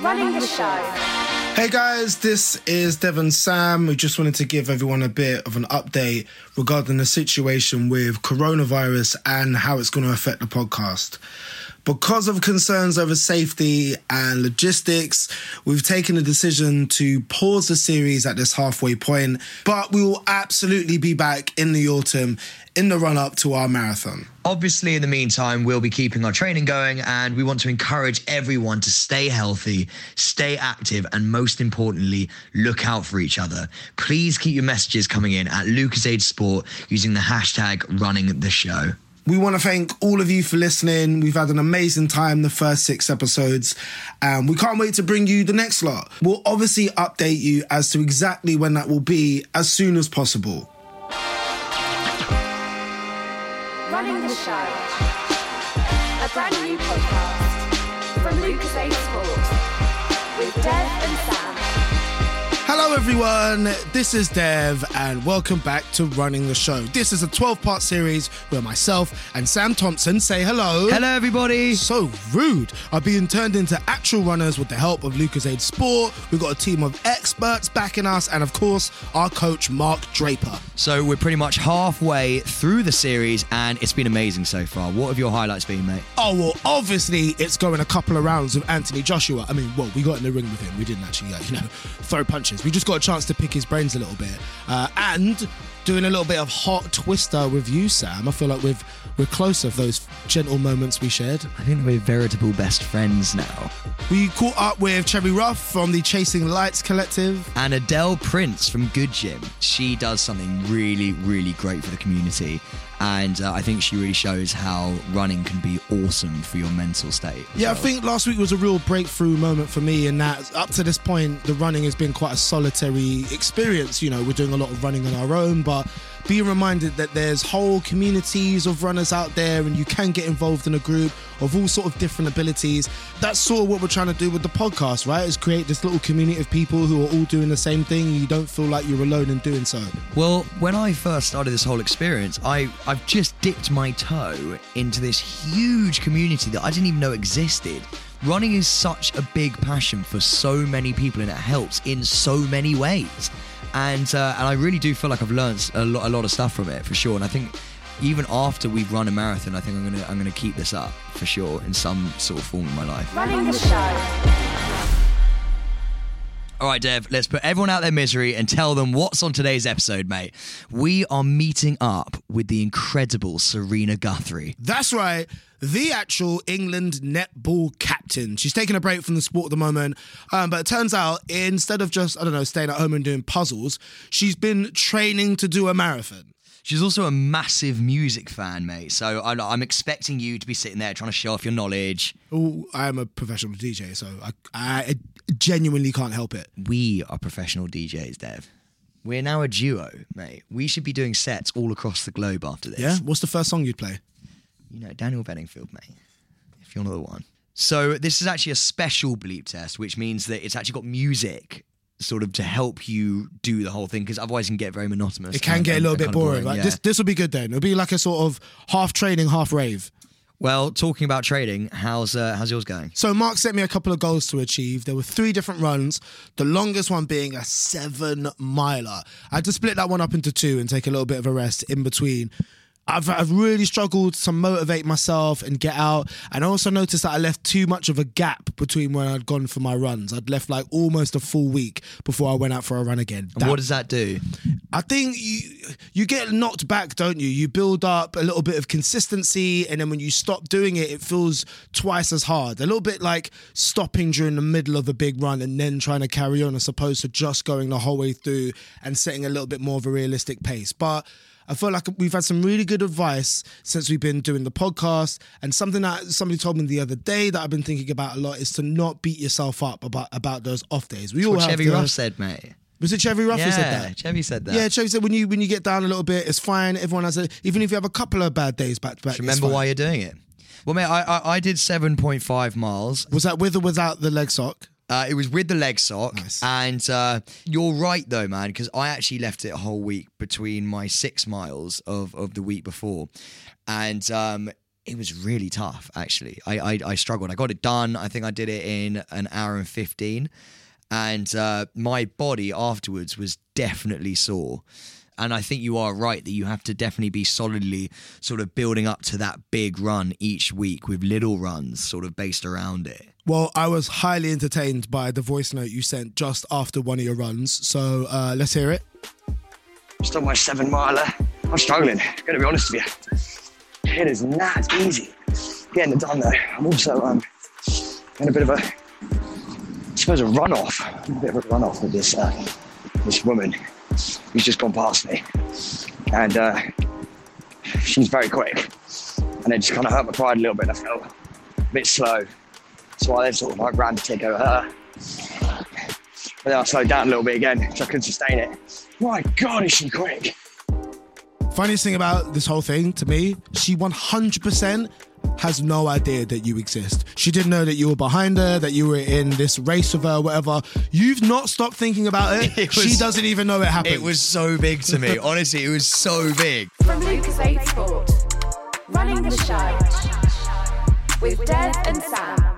Running the show. Hey guys, this is Devon Sam. We just wanted to give everyone a bit of an update regarding the situation with coronavirus and how it's going to affect the podcast. Because of concerns over safety and logistics, we've taken a decision to pause the series at this halfway point, but we will absolutely be back in the autumn in the run up to our marathon. Obviously, in the meantime, we'll be keeping our training going and we want to encourage everyone to stay healthy, stay active, and most importantly, look out for each other. Please keep your messages coming in at Lucozade Sport using the hashtag running the show. We want to thank all of you for listening. We've had an amazing time the first six episodes, and we can't wait to bring you the next lot. We'll obviously update you as to exactly when that will be as soon as possible. The show. A brand new podcast from Lucozade Sport with Dev and Sam. Hello, everyone. This is Dev, and welcome back to Running the Show. This is a 12 part series where myself and Sam Thompson say hello. Hello, everybody. So rude. Are being turned into actual runners with the help of Lucozade Sport. We've got a team of experts backing us, and of course, our coach, Mark Draper. So, we're pretty much halfway through the series and it's been amazing so far. What have your highlights been, mate? Oh, well, obviously, it's going a couple of rounds with Anthony Joshua. I mean, well, we got in the ring with him. We didn't actually, uh, you know, throw punches. We just got a chance to pick his brains a little bit. Uh, and doing a little bit of hot twister with you, Sam. I feel like we've, we're closer of those gentle moments we shared. I think we're veritable best friends now. We caught up with Cherry Ruff from the Chasing Lights Collective. And Adele Prince from Good Gym. She does something really, really great for the community. And uh, I think she really shows how running can be awesome for your mental state. Yeah, I think last week was a real breakthrough moment for me in that up to this point, the running has been quite a solitary experience. You know, we're doing a lot of running on our own, but being reminded that there's whole communities of runners out there and you can get involved in a group of all sort of different abilities. That's sort of what we're trying to do with the podcast, right? Is create this little community of people who are all doing the same thing. You don't feel like you're alone in doing so. Well, when I first started this whole experience, I, I've just dipped my toe into this huge community that I didn't even know existed. Running is such a big passion for so many people and it helps in so many ways. And uh, and I really do feel like I've learned a lot, a lot of stuff from it for sure. And I think even after we've run a marathon, I think I'm gonna I'm gonna keep this up for sure in some sort of form in my life. Running the show. All right, Dev, let's put everyone out their misery and tell them what's on today's episode, mate. We are meeting up with the incredible Serena Guthrie. That's right. The actual England netball captain. She's taking a break from the sport at the moment. Um, but it turns out, instead of just, I don't know, staying at home and doing puzzles, she's been training to do a marathon. She's also a massive music fan, mate. So I- I'm expecting you to be sitting there trying to show off your knowledge. Oh, I am a professional DJ, so I, I genuinely can't help it. We are professional DJs, Dev. We're now a duo, mate. We should be doing sets all across the globe after this. Yeah? What's the first song you'd play? you know, Daniel Bedingfield, mate, if you're not the one. So this is actually a special bleep test, which means that it's actually got music sort of to help you do the whole thing, because otherwise it can get very monotonous. It can and- get a little bit of boring. Like, yeah. This this will be good then. It'll be like a sort of half training, half rave. Well, talking about trading, how's uh, how's yours going? So Mark sent me a couple of goals to achieve. There were three different runs, the longest one being a seven miler. I had to split that one up into two and take a little bit of a rest in between. I've, I've really struggled to motivate myself and get out. And I also noticed that I left too much of a gap between when I'd gone for my runs. I'd left like almost a full week before I went out for a run again. And That- what does that do? I think you you get knocked back, don't you? You build up a little bit of consistency, and then when you stop doing it, it feels twice as hard. A little bit like stopping during the middle of a big run and then trying to carry on, as opposed to just going the whole way through and setting a little bit more of a realistic pace. But I feel like we've had some really good advice since we've been doing the podcast. And something that somebody told me the other day that I've been thinking about a lot is to not beat yourself up about about those off days. We all What have Chevy Ruff said, mate. Was it Chevy Ruff yeah, who said that? Chevy said that. Yeah, Chevy said when you when you get down a little bit, it's fine. Everyone has it. even if you have a couple of bad days back to back. Remember why you're doing it. Well, mate, I, I, I did 7.5 miles. Was that with or without the leg sock? Uh, it was with the leg sock. Nice. And uh, you're right, though, man, because I actually left it a whole week between my six miles of, of the week before. And um, it was really tough. Actually, I, I I struggled. I got it done. I think I did it in an hour and fifteen, and uh, my body afterwards was definitely sore. And I think you are right that you have to definitely be solidly sort of building up to that big run each week with little runs sort of based around it. Well, I was highly entertained by the voice note you sent just after one of your runs. So uh, let's hear it. On my seven miler. I'm struggling, gonna be honest with you. It is not easy getting it done though. I'm also um, in a bit of a, I suppose, a runoff, a bit of a runoff with this uh, this woman who's just gone past me, and uh, she's very quick, and it just kind of hurt my pride a little bit. I felt a bit slow, so I then sort of like ran to take over her. But then I slowed down a little bit again, so I couldn't sustain it. My God, is she quick! Funniest thing about this whole thing to me, she 100% has no idea that you exist. She didn't know that you were behind her, that you were in this race with her, whatever. You've not stopped thinking about it. It she doesn't even know it happened. It was so big to me. Honestly, it was so big. From Lucozade Sport, running the show with Dev and Sam.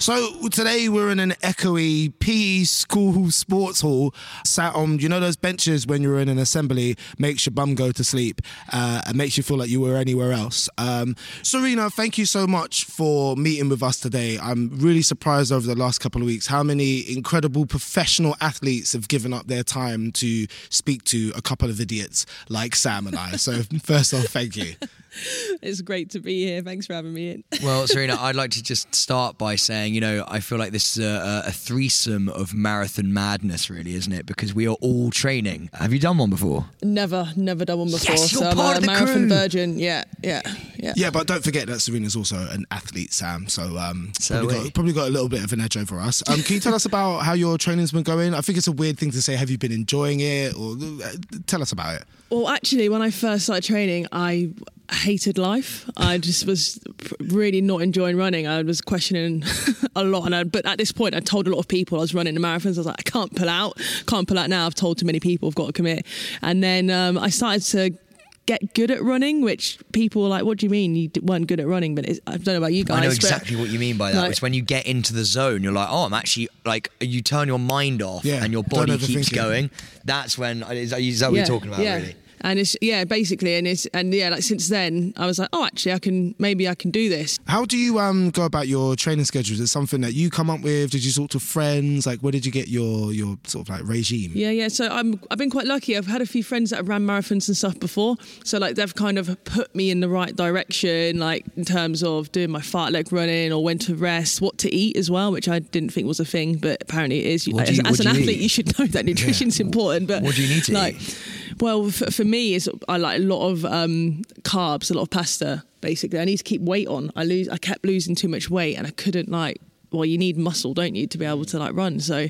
So today we're in an echoey PE school sports hall, sat on you know those benches when you're in an assembly, makes your bum go to sleep, uh, and makes you feel like you were anywhere else. Um, Serena, thank you so much for meeting with us today. I'm really surprised over the last couple of weeks how many incredible professional athletes have given up their time to speak to a couple of idiots like Sam and I. So first off, thank you. It's great to be here. Thanks for having me in. Well, Serena, I'd like to just start by saying, you know, I feel like this is a, a threesome of marathon madness, really, isn't it? Because we are all training. Have you done one before? Never, never done one before. Yes, you're so I'm part a of the marathon crew. virgin. Yeah, yeah, yeah. Yeah, but don't forget that Serena's also an athlete, Sam. So, um, So probably, got, probably got a little bit of an edge over us. Um, can you tell us about how your training's been going? I think it's a weird thing to say. Have you been enjoying it? Or uh, tell us about it. Well, actually, when I first started training, I hated life. I just was really not enjoying running. I was questioning a lot, and I, but at this point, I told a lot of people I was running the marathons. I was like, I can't pull out, can't pull out now. I've told too many people I've got to commit, and then um, I started to. Get good at running, which people were like, "What do you mean you weren't good at running?" But it's, I don't know about you guys. I know but- exactly what you mean by that. Like- it's when you get into the zone, you're like, oh, I'm actually like, you turn your mind off Yeah, and your body keeps going. That's when, is that, is that what you're talking about, yeah. really? And it's yeah, basically, and it's and yeah, like since then, I was like, oh, actually, I can maybe I can do this. How do you um, go about your training schedules? Is it something that you come up with? Did you talk to friends? Like, where did you get your your sort of like regime? Yeah, yeah. So I'm I've been quite lucky. I've had a few friends that have ran marathons and stuff before. So like they've kind of put me in the right direction, like in terms of doing my fartlek running or when to rest, what to eat as well, which I didn't think was a thing, but apparently it is. As as an you athlete, eat? you should know that nutrition's important. But What do you need to like, eat? Well, for, for me, is I like a lot of um, carbs, a lot of pasta. Basically, I need to keep weight on. I lose. I kept losing too much weight, and I couldn't like. Well, you need muscle, don't you, to be able to like run? So,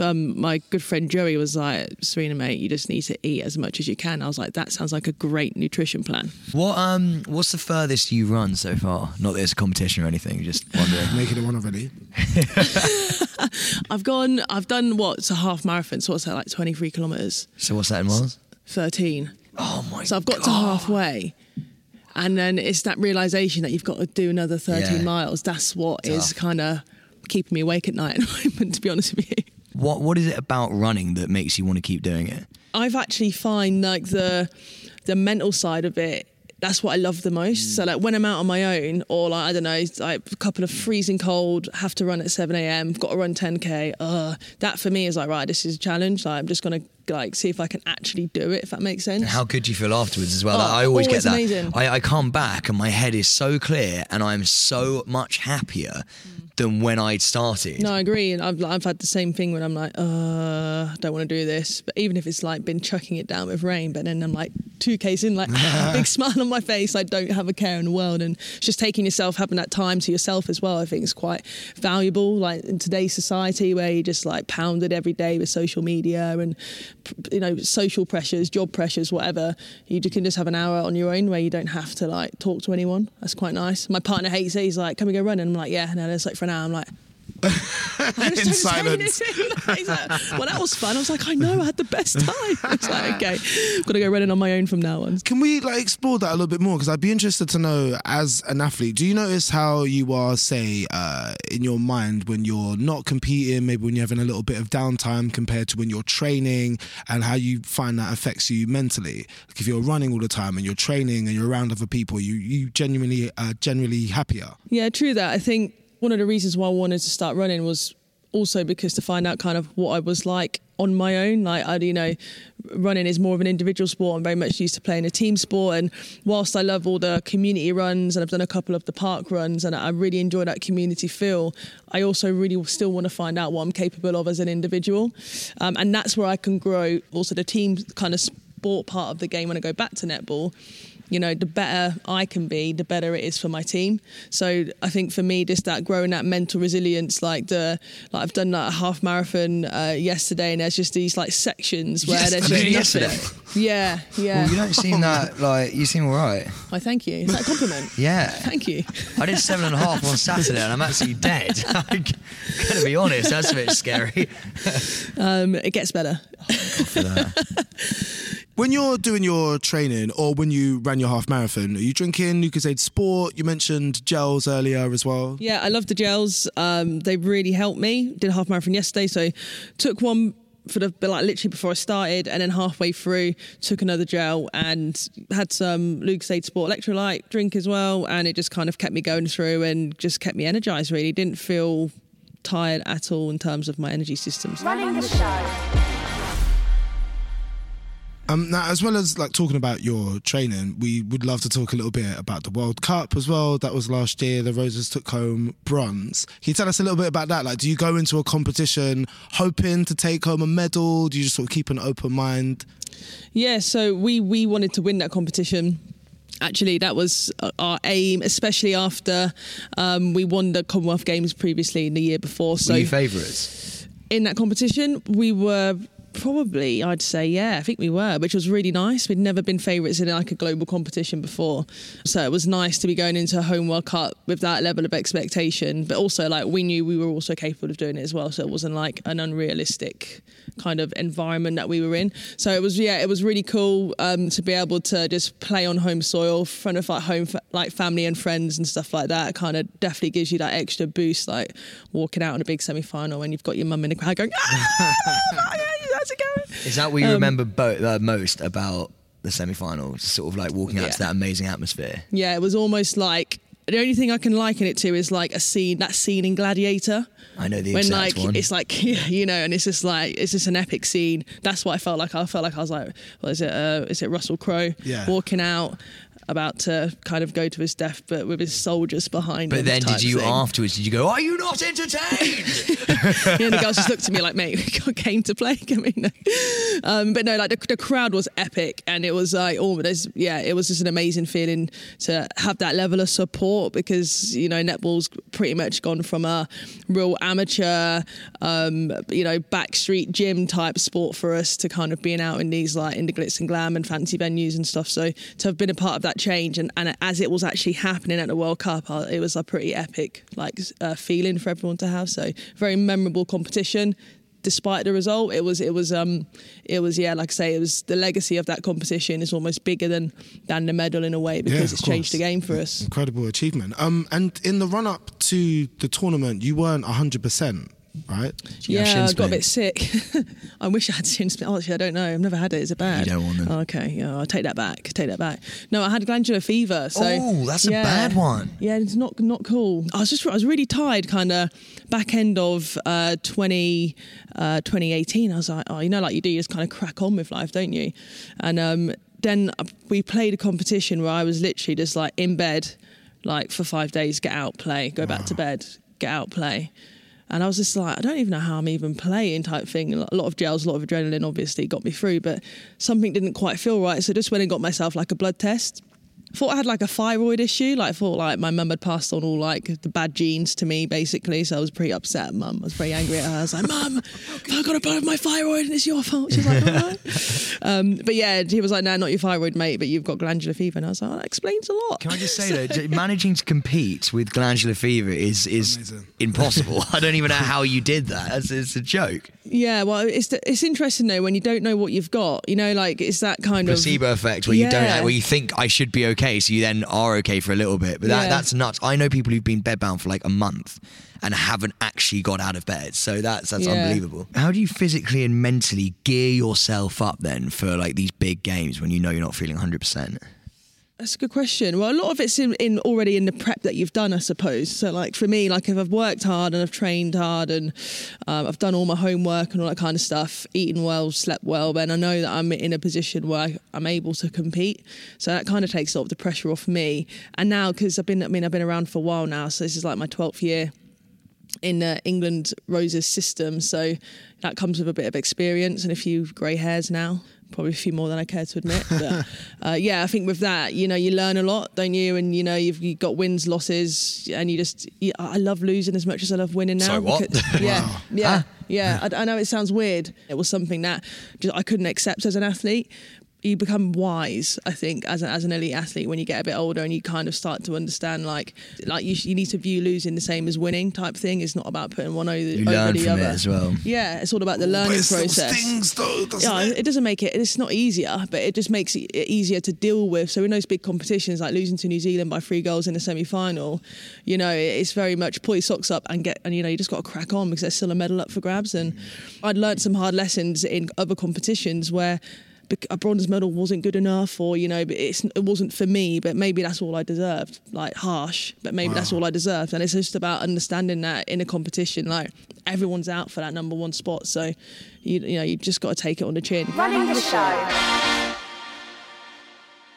um, my good friend Joey was like, "Serena, mate, you just need to eat as much as you can." I was like, "That sounds like a great nutrition plan." What um what's the furthest you run so far? Not that it's a competition or anything, just wondering. Making it one already. I've gone. I've done what? It's a half marathon. So what's that? Like twenty three kilometers, so what's that in miles? thirteen. Oh, oh my So I've got to halfway. And then it's that realization that you've got to do another 13 Yeah. miles. That's what is Tough. kind of keeping me awake at night at the moment, to be honest with you. What what is it about running that makes you want to keep doing it? I've actually find like the the mental side of it. That's what I love the most. So like when I'm out on my own, or like I don't know, like a couple of freezing cold, have to run at 7 a.m. Got to run 10k. Uh, that for me is like right, this is a challenge. Like I'm just gonna like see if I can actually do it. If that makes sense. And how good do you feel afterwards as well? Oh, Like, I always, always get that. amazing. I, I come back and my head is so clear and I'm so much happier than when I'd started. No, I agree, and I've I've had the same thing when I'm like, uh, I don't want to do this. But even if it's like been chucking it down with rain, but then I'm like two Ks in, like big smile on my face. I don't have a care in the world, and just taking yourself, having that time to yourself as well. I think is quite valuable. Like in today's society, where you're just like pounded every day with social media and you know social pressures, job pressures, whatever. You can just have an hour on your own where you don't have to like talk to anyone. That's quite nice. My partner hates it. He's like, "Can we go running? I'm like, "Yeah." And then it's like for an hour, I'm like. In silence. Like, well, that was fun. I was like, I know, I had the best time. It's like, okay, got to go running on my own from now on. Can we like explore that a little bit more? Because I'd be interested to know, as an athlete, do you notice how you are, say, uh, in your mind when you're not competing, maybe when you're having a little bit of downtime compared to when you're training, and how you find that affects you mentally? Like if you're running all the time and you're training and you're around other people, you you genuinely are generally happier. Yeah, true that. I think one of the reasons why I wanted to start running was also because to find out kind of what I was like on my own. Like I, you know, running is more of an individual sport. I'm very much used to playing a team sport, and whilst I love all the community runs and I've done a couple of the park runs, and I really enjoy that community feel, I also really still want to find out what I'm capable of as an individual, um, and that's where I can grow. Also, the team kind of sport part of the game when I go back to netball you know, the better I can be, the better it is for my team. So I think for me, just that growing that mental resilience, like the, like I've done like a half marathon uh, yesterday, and there's just these like sections where there's just Yesterday? nothing. Yeah, yeah. Well, you don't seem that like you seem all right. I thank you. Is that a compliment? Yeah. Thank you. I did seven and a half on Saturday and I'm actually dead. I'm gonna be honest, that's a bit scary. Um, it gets better. That. When you're doing your training or when you ran your half marathon, are you drinking Lucozade Sport? You mentioned gels earlier as well. Yeah, I love the gels. Um, they really helped me. Did a half marathon yesterday, so took one for the like literally before I started, and then halfway through took another gel and had some Lucozade Sport electrolyte drink as well, and it just kind of kept me going through and just kept me energized. Really, didn't feel tired at all in terms of my energy systems. Running the show. Um, now, as well as like talking about your training, we would love to talk a little bit about the World Cup as well. That was last year. The Roses took home bronze. Can you tell us a little bit about that? Like, do you go into a competition hoping to take home a medal? Do you just sort of keep an open mind? Yeah, so we we wanted to win that competition. Actually, that was uh, our aim, especially after um, we won the Commonwealth Games previously in the year before. So Were you favourites? in that competition, we were probably, I'd say, yeah, I think we were, which was really nice. We'd never been favourites in like a global competition before, so it was nice to be going into a home World Cup with that level of expectation. But also, like we knew we were also capable of doing it as well, so it wasn't like an unrealistic kind of environment that we were in. So it was, yeah, it was really cool um, to be able to just play on home soil, in front of like home, like family and friends and stuff like that. Kind of definitely gives you that extra boost, like walking out in a big semi final when you've got your mum in the crowd going, ah, how's it going? Is that what you Um, remember bo- uh, most about the semi-final? Sort of like walking out to that amazing atmosphere. Yeah, it was almost like the only thing I can liken it to is like a scene that scene in Gladiator. I know the when exact like one. it's like yeah, you know, and it's just like it's just an epic scene. That's what I felt like. I felt like I was like, well, is it uh, is it Russell Crowe Yeah. walking out about to kind of go to his death, but with his soldiers behind But him. then, did you thing. afterwards? Did you go? Are you not entertained? yeah, the girls just looked at me like, mate, we came to play. I mean, no. um, but no, like the, the crowd was epic, and it was like, oh, there's, yeah, it was just an amazing feeling to have that level of support because you know netball's pretty much gone from a real amateur, um, you know, backstreet gym type sport for us to kind of being out in these like in the glitz and glam and fancy venues and stuff. So to have been a part of that change, and, and as it was actually happening at the World Cup, it was a pretty epic like uh, feeling for everyone to have. So very memorable competition. Despite the result, it was it was um it was yeah like I say it was the legacy of that competition is almost bigger than than the medal in a way because Yeah, it's of changed the game for us. Incredible achievement. Um, and in the run up to the tournament, you weren't hundred percent, right? you Yeah, shin I got a bit sick. I wish I had shin splints. Oh, actually, I don't know. I've never had it. Is it bad? You don't want them. Oh, okay, yeah, I'll take that back. Take that back. No, I had glandular fever. So Oh, that's a bad one. Yeah, it's not not cool. I was just I was really tired, kind of back end of uh, 20, uh, 2018. I was like, oh, you know, like you do, you just kind of crack on with life, don't you? And um, then we played a competition where I was literally just like in bed, like for five days, get out, play, go back to bed, get out, play. And I was just like, I don't even know how I'm even playing type thing. A lot of gels, a lot of adrenaline obviously got me through, but something didn't quite feel right. So I just went and got myself like a blood test thought I had like a thyroid issue. Like I thought like my mum had passed on all like the bad genes to me basically. So I was pretty upset at mum. I was very angry at her. I was like, Mum, I got a bone of my thyroid and it's your fault. She's like, all right. um, but yeah, he was like, No, not your thyroid, mate, but you've got glandular fever. And I was like, oh, that explains a lot. Can I just say though, j- managing to compete with glandular fever is is Amazing. impossible. I don't even know how you did that. It's, it's a joke. Yeah, well, it's it's interesting though when you don't know what you've got. You know, like it's that kind Placebo of placebo effect where you don't where you think I should be okay, so you then are okay for a little bit. But that, Yeah. that's nuts. I know people who've been bedbound for like a month and haven't actually got out of bed. So that's that's Yeah. unbelievable. How do you physically and mentally gear yourself up then for like these big games when you know you're not feeling 100%? That's a good question. Well, a lot of it's in, in already in the prep that you've done, I suppose. So, like for me, like if I've worked hard and I've trained hard and um, I've done all my homework and all that kind of stuff, eaten well, slept well, then I know that I'm in a position where I'm able to compete. So that kind of takes a lot of the pressure off me. And now, because I've been, I mean, I've been around for a while now, so this is like my 12th year in uh, England Rose's system. So that comes with a bit of experience and a few grey hairs now. Probably a few more than I care to admit. But uh, yeah, I think with that, you know, you learn a lot, don't you? And you know, you've, you've got wins, losses, and you just. You, I love losing as much as I love winning now. So what? because- yeah, yeah, yeah. I, I know it sounds weird. It was something that just I couldn't accept as an athlete. You become wise, I think, as, a, as an elite athlete when you get a bit older and you kind of start to understand, like, like you, sh- you need to view losing the same as winning type thing. It's not about putting one over, You over learn the from other it as well. Yeah, it's all about the But learning process. stings though, Yeah, it? it doesn't make it. It's not easier, but it just makes it easier to deal with. So in those big competitions, like losing to New Zealand by three goals in the semi-final, you know, it's very much pull your socks up and get, and you know, you just got to crack on because there's still a medal up for grabs. And I'd learned some hard lessons in other competitions where bec- a bronze medal wasn't good enough, or you know, it's, it wasn't for me. But maybe that's all I deserved. Like harsh, but maybe that's all I deserved. And it's just about understanding that in a competition, like everyone's out for that number one spot. So you, you know, you just got to take it on the chin. Running the show.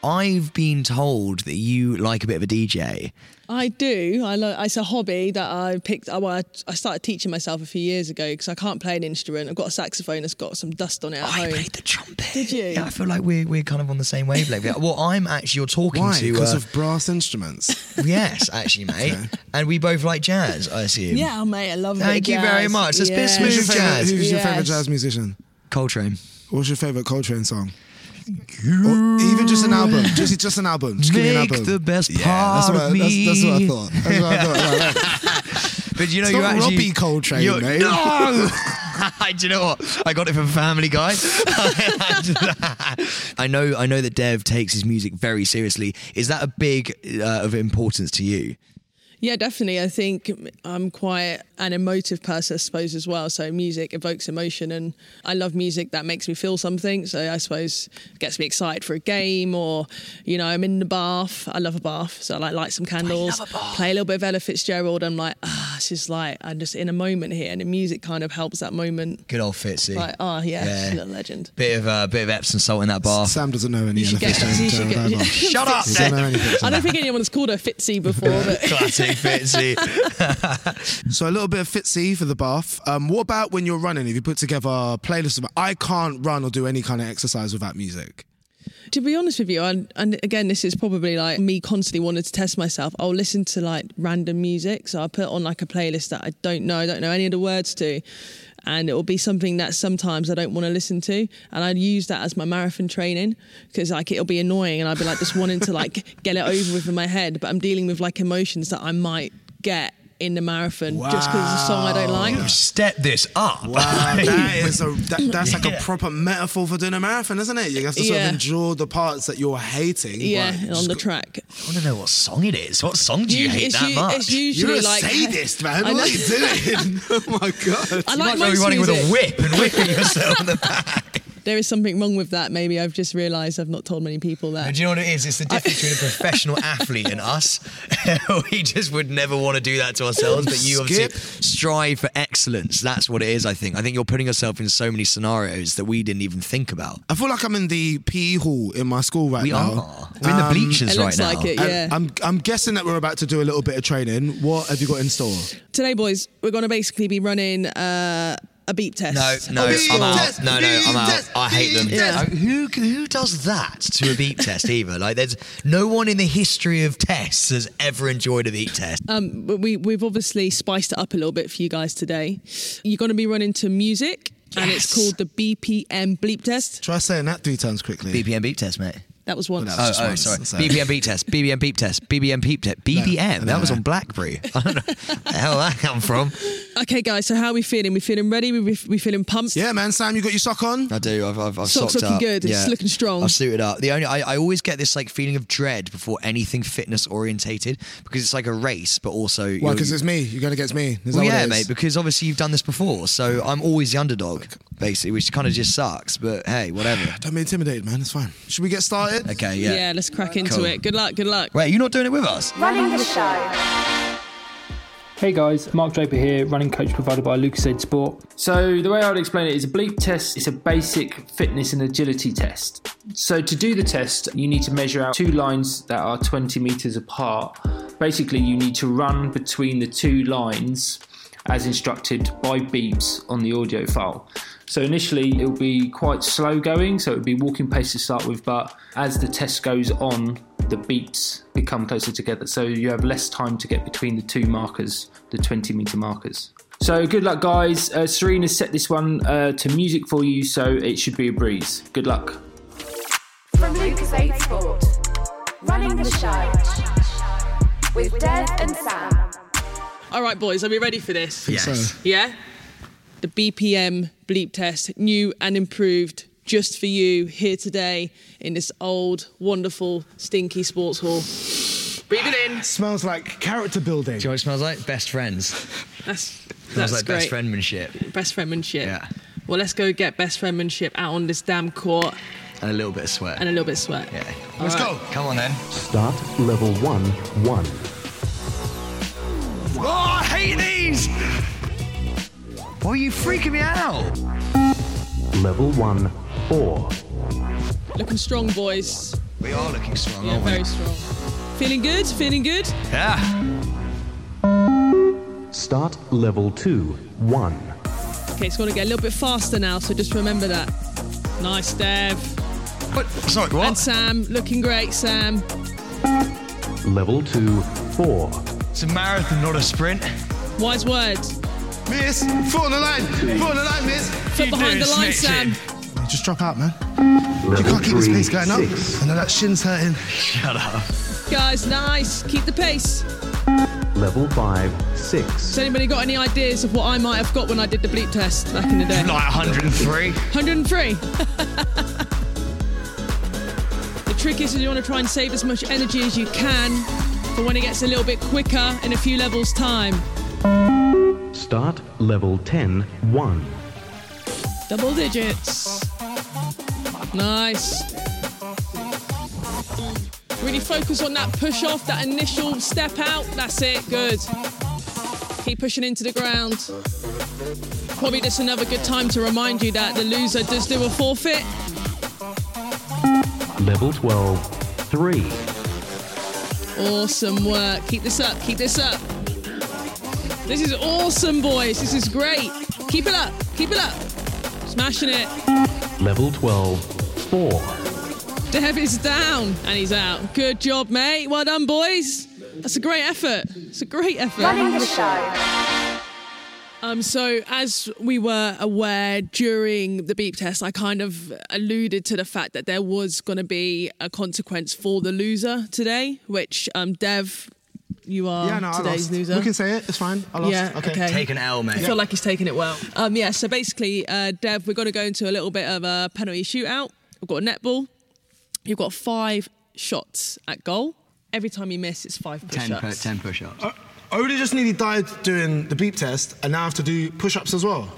I've been told that you like a bit of a DJ. I do. I lo- it's a hobby that I picked. Well, I, I started teaching myself a few years ago because I can't play an instrument. I've got a saxophone that's got some dust on it at Oh, I home. played the trumpet. Did you? Yeah, I feel like we're, we're kind of on the same wavelength. well, I'm actually, you're talking Why? to. Because uh, of brass instruments. yes, actually, mate. And we both like jazz, I assume. Yeah, mate, I love it. Thank you very much. That's a bit smooth Who's your favorite, jazz. who's your favorite jazz musician? Coltrane. What's your favorite Coltrane song? Or even just an album. Just just an album. Just give me an Make album. the best yeah, part that's what, I- of that's, me. that's what I thought. That's what I thought. Like that. But you know, It's you not actually Robbie Coltrane, you're- mate. No. Do you know what? I got it from Family Guy. I know. I know that Dev takes his music very seriously. Is that a big uh, of importance to you? Yeah, definitely. I think I'm quite an emotive person, I suppose, as well. So music evokes emotion, and I love music that makes me feel something. So I suppose it gets me excited for a game, or you know, I'm in the bath. I love a bath, so I like light some candles, play a little bit of Ella Fitzgerald. I'm like, ah, it's just like I'm just in a moment here, and the music kind of helps that moment. Good old Fitzy. Like, oh yeah, Yeah. she's a legend. Bit of uh, bit of Epsom salt in that bath. Sam doesn't know any Ella Fitzgerald get- either. Shut up, He doesn't know anything. I don't think anyone has called her Fitzy before, but Classic Fitzy. So a little bit of Fitzy for the bath. Um, what about when you're running? If you put together a playlist of I can't run or do any kind of exercise without music. To be honest with you, and, and again, this is probably like me constantly wanting to test myself. I'll listen to like random music, so I'll put on like a playlist that I don't know, I don't know any of the words to, and it will be something that sometimes I don't want to listen to, and I'd use that as my marathon training because like it'll be annoying, and I'd be like just wanting to like get it over with in my head, but I'm dealing with like emotions that I might get in the marathon just because it's a song I don't like. Step this up. Wow, that is a that, that's like a proper metaphor for doing a marathon, isn't it? You have to sort Yeah. of endure the parts that you're hating. Yeah, on the go- track. I want to know what song it is. What song do you hate it's, that u- much? it's usually You're a like sadist, man. I What know. are you doing? oh my god. I you like might as well be most running with a whip and whipping yourself in the back. There is something wrong with that. Maybe I've just realised I've not told many people that. Do you know what it is? It's the difference between a professional athlete and us. we just would never want to do that to ourselves, but you obviously Skip. strive for excellence. That's what it is, I think. I think you're putting yourself in so many scenarios that we didn't even think about. I feel like I'm in the PE hall in my school right We now. are. We're in the Um, bleachers it right looks now. like it, yeah. I'm I'm guessing that we're about to do a little bit of training. What have you got in store? Today, boys, we're going to basically be running uh, a beep test. No, no, beep I'm out. test, No, no, I'm out. test, I hate them. beep test. Uh, Who who does that to a beep test either? Like, there's no one in the history of tests has ever enjoyed a beep test. Um, but we we've obviously spiced it up a little bit for you guys today. You're going to be running to music, and it's called the BPM bleep test. Try saying that three times quickly. BPM beep test, mate. That was once. Well, Oh, Just oh, once, sorry. sorry. BBM beep test. BBM beep test. BBM beep test. BBM. no, that was no. on BlackBerry. I don't know where the hell that come from. Okay, guys. So how are we feeling? We feeling ready? We we, we feeling pumped? Yeah, man. Sam, you got your sock on? I do. I've, I've, I've Socks looking up. good. It's looking strong. I've suited up. The only I, I always get this like feeling of dread before anything fitness orientated because it's like a race, but also Why? you're- Because it's me. You're going against me. Is Well, that yeah, mate. Because obviously you've done this before, so I'm always the underdog, basically, which kind of just sucks. But hey, whatever. Don't be intimidated, man. It's fine. Should we get started? Okay, Yeah. yeah. let's crack into Cool. it. Good luck. Good luck. Wait, you're not doing it with us? Running the show. Hey guys, Mark Draper here, running coach provided by Lucozade Sport. So, the way I would explain it is a bleep test is a basic fitness and agility test. So, to do the test, you need to measure out two lines that are 20 meters apart. Basically, you need to run between the two lines as instructed by beeps on the audio file. So initially it'll be quite slow going, so it'll be walking pace to start with, but as the test goes on, the beats become closer together. So you have less time to get between the two markers, the 20 meter markers. So good luck, guys. Uh, Serena set this one uh, to music for you, so it should be a breeze. Good luck. From Lucozade Sport. Running the show. With Dev and Sam. All right, boys. Are we ready for this? Yes. Yeah? The BPM bleep test, new and improved, just for you here today in this old, wonderful, stinky sports hall. Breathe it in. Smells like character building. Do you know what it smells like? Best friends. That's, that's Smells like great. best friendmanship Best friendmanship. Yeah. Well, let's go get best friendmanship out on this damn court and a little bit of sweat. and a little bit of sweat. yeah. Let's go. Come on then. Start level 1 1. Oh, I hate these. Why are you freaking me out? Level 1 4. Looking strong, boys. We are looking strong, Yeah, aren't we? very strong. Feeling good? Feeling good? Yeah. Start level 2 1. Okay, it's going to get a little bit faster now, so just remember that. Nice, Dev. What? Sorry, what? And? Sam, looking great, Sam. Level 2 4. It's a marathon, not a sprint. Wise words. Miss, foot on the line. Foot on the line, miss. Foot behind the line, Sam. Just drop out, man. Level You can't keep this pace going up. I know that shin's hurting. Shut up. Guys, nice. Keep the pace. Level 5 six. Has anybody got any ideas of what I might have got when I did the bleep test back in the day? Like 103. 103. the trick is you want to try and save as much energy as you can for when it gets a little bit quicker in a few levels' time. Start level 10 1. Double digits. Nice. Really focus on that push off, that initial step out. That's it. Good. Keep pushing into the ground. Probably just another good time to remind you that the loser does do a forfeit. Level 12 3. Awesome work. Keep this up. Keep this up. This is awesome, boys. This is great. Keep it up. Keep it up. Smashing it. Level 12 4. Dev is down and he's out. Good job, mate. Well done, boys. That's a great effort. It's a great effort. Running the show. Um, so as we were aware during the beep test, I kind of alluded to the fact that there was going to be a consequence for the loser today, which um, Dev, you are Yeah, no, today's lost. loser. We can say it. It's fine. I lost. Yeah, okay. Take an L, mate. I feel like he's taking it well. Um, yeah, so basically, uh, Dev, we're going to go into a little bit of a penalty shootout. We've got a netball. You've got five shots at goal. Every time you miss, it's five push-ups. pu- 10 push-ups. I already just nearly died doing the beep test, and now I have to do push-ups as well.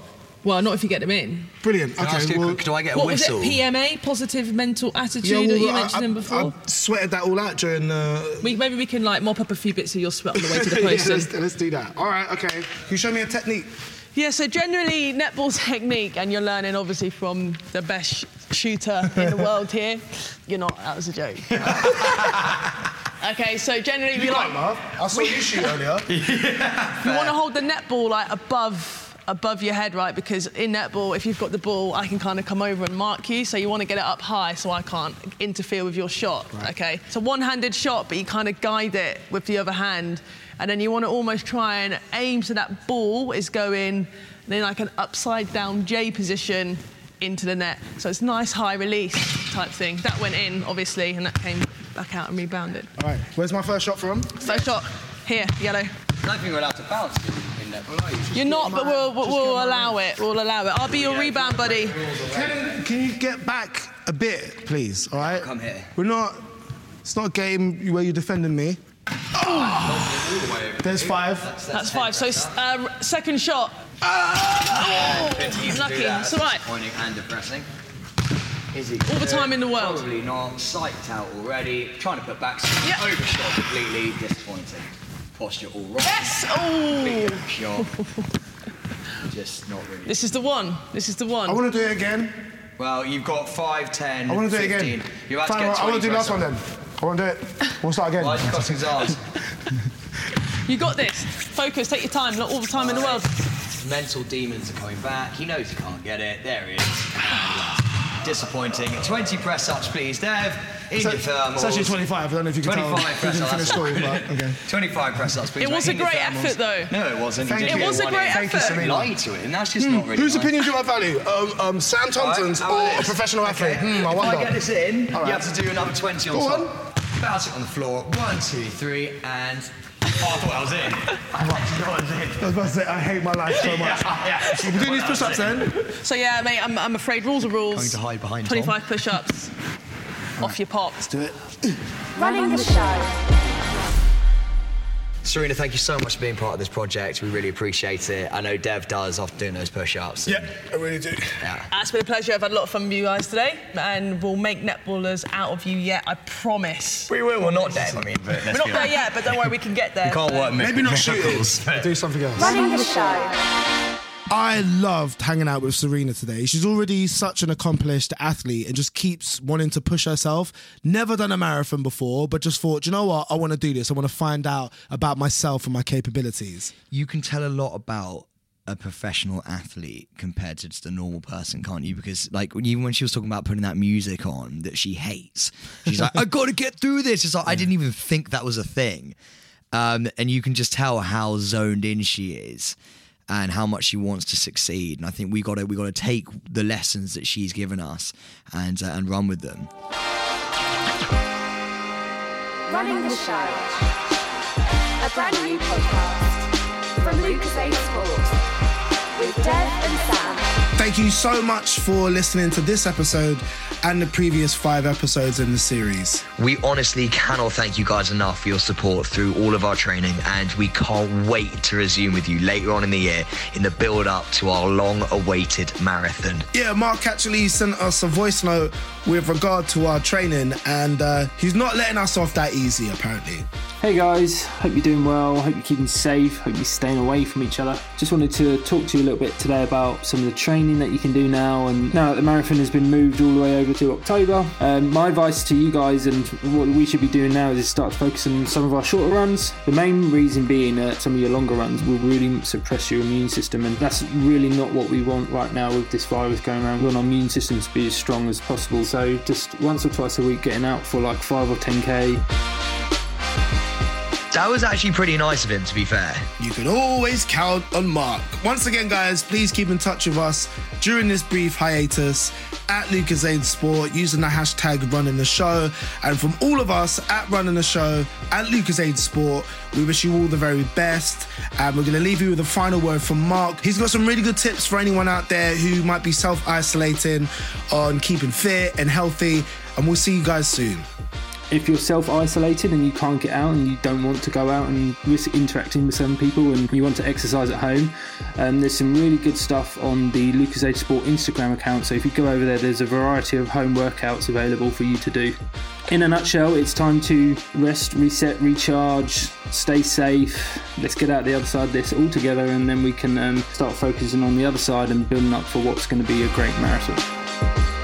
Well, not if you get them in. Brilliant. Can I ask okay. you Well, quick- do I get a What whistle? was it? PMA, positive mental attitude yeah, that you I, mentioned them before. I, I sweated that all out during the. we, maybe we can like mop up a few bits of your sweat on the way to the yeah, post. let's, let's do that. All right. Okay. Can you show me a technique? Yeah, so generally netball technique, and you're learning obviously from the best sh- shooter in the world here. You're not. That was a joke. okay, so generally we like I saw you shoot earlier. you want to hold the netball like above above your head, right? Because in netball, if you've got the ball, I can kind of come over and mark you. So you want to get it up high so I can't interfere with your shot, okay? It's a one-handed shot, but you kind of guide it with the other hand. And then you want to almost try and aim so that ball is going in like an upside down J position into the net. So it's nice high release type thing. That went in, obviously, and that came back out and rebounded. All right, where's my first shot from? First shot, here, yellow. I don't think we're allowed to bounce in that. You? You're not, but we'll, we'll, we'll allow it. We'll allow it. I'll be your rebound buddy. Can, can you get back a bit, please? All right. Come here. We're not. It's not a game where you're defending me. Oh! There's five. That's five. So uh, second shot. You can do Lucky. It's all right. Pointing and depressing. Is he All the time in the world. Probably not. Psyched out already. Trying to put back. Yeah. Overshot completely. Disappointing. Posture all wrong. Yes. Oh. Shot. Just not really. This is the one. This is the one. I want to do it again. Well, you've got 5, 10, I want to do it again. You're about Fine, to get I want to do last one then. I want to do it. We'll start again. Why is he crossing his arms? You got this. Focus. Take your time. Not all the time in the world. Mental demons are coming back. He knows he can't get it. There he is. And Disappointing. 20 press ups, please, Dev. In So- your thermals. it's actually 25. I don't know if you can 25 tell. press We didn't ups. finish school, but okay. 25 press ups, please. It was a great thermals. effort, though. No, it wasn't. Thank you you. It was a great in. Thank you, effort. Serena. Lie to it, and that's just not really Whose nice. opinion do I value? Um, um, Sam Thompson's Right, or a this? professional athlete? Okay. Hmm, I if wonder. I get this in, All you have to do another 20 on Go top. on. Bounce it on the floor. One, two, three, and. Oh, I thought I was in. I thought I was in. I was about to say, I hate my life so much. Yeah. We're doing these push-ups then. So yeah, mate. I'm, I'm afraid rules are rules. Going to hide behind Tom. 25 push-ups. Off your pop. Let's do it. Running the show. Serena, thank you so much for being part of this project. We really appreciate it. I know Dev does after doing those push-ups. Yeah, I really do. Yeah. It's been a pleasure. I've had a lot of fun with you guys today, and we'll make netballers out of you yet. I promise. We will. We're not dead. I mean, but We're not there yet, but don't worry, we can get there. We can't work Maybe not miracles. shooters. Do something else. Running the show. I loved hanging out with Serena today. She's already such an accomplished athlete and just keeps wanting to push herself. Never done a marathon before, but just thought, you know what? I want to do this. I want to find out about myself and my capabilities. You can tell a lot about a professional athlete compared to just a normal person, can't you? Because like even when she was talking about putting that music on that she hates, she's like, I gotta get through this. It's like I didn't even think that was a thing. Um, and you can just tell how zoned in she is and how much she wants to succeed. And I think we gotta we gotta take the lessons that she's given us and uh, and run with them. Running the show. A brand new podcast from Lucozade Sports with Dev and Sam. Thank you so much for listening to this episode and the previous five episodes in the series. We honestly cannot thank you guys enough for your support through all of our training, and we can't wait to resume with you later on in the year in the build up to our long awaited marathon. Yeah, Mark actually sent us a voice note with regard to our training, and uh, he's not letting us off that easy, apparently. Hey guys, hope you're doing well, hope you're keeping safe, hope you're staying away from each other. Just wanted to talk to you a little bit today about some of the training that you can do now. And now that the marathon has been moved all the way over to October, um, my advice to you guys and what we should be doing now is start to focus on some of our shorter runs. The main reason being that some of your longer runs will really suppress your immune system, and that's really not what we want right now with this virus going around. We want our immune system to be as strong as possible. So just once or twice a week, getting out for like five or 10k. That was actually pretty nice of him, to be fair. You can always count on Mark. Once again, guys, please keep in touch with us during this brief hiatus at Lucozade Sport using the hashtag running the show. And from all of us at Running the Show at Lucozade Sport, we wish you all the very best. And we're going to leave you with a final word from Mark. He's got some really good tips for anyone out there who might be self isolating on keeping fit and healthy. And we'll see you guys soon. If you're self-isolated and you can't get out and you don't want to go out and risk interacting with some people and you want to exercise at home um, there's some really good stuff on the Lucozade sport instagram account. So if you go over there there's a variety of home workouts available for you to do. In a nutshell it's time to rest reset recharge stay safe. Let's get out the other side of this all together and then we can um, start focusing on the other side and building up for what's going to be a great marathon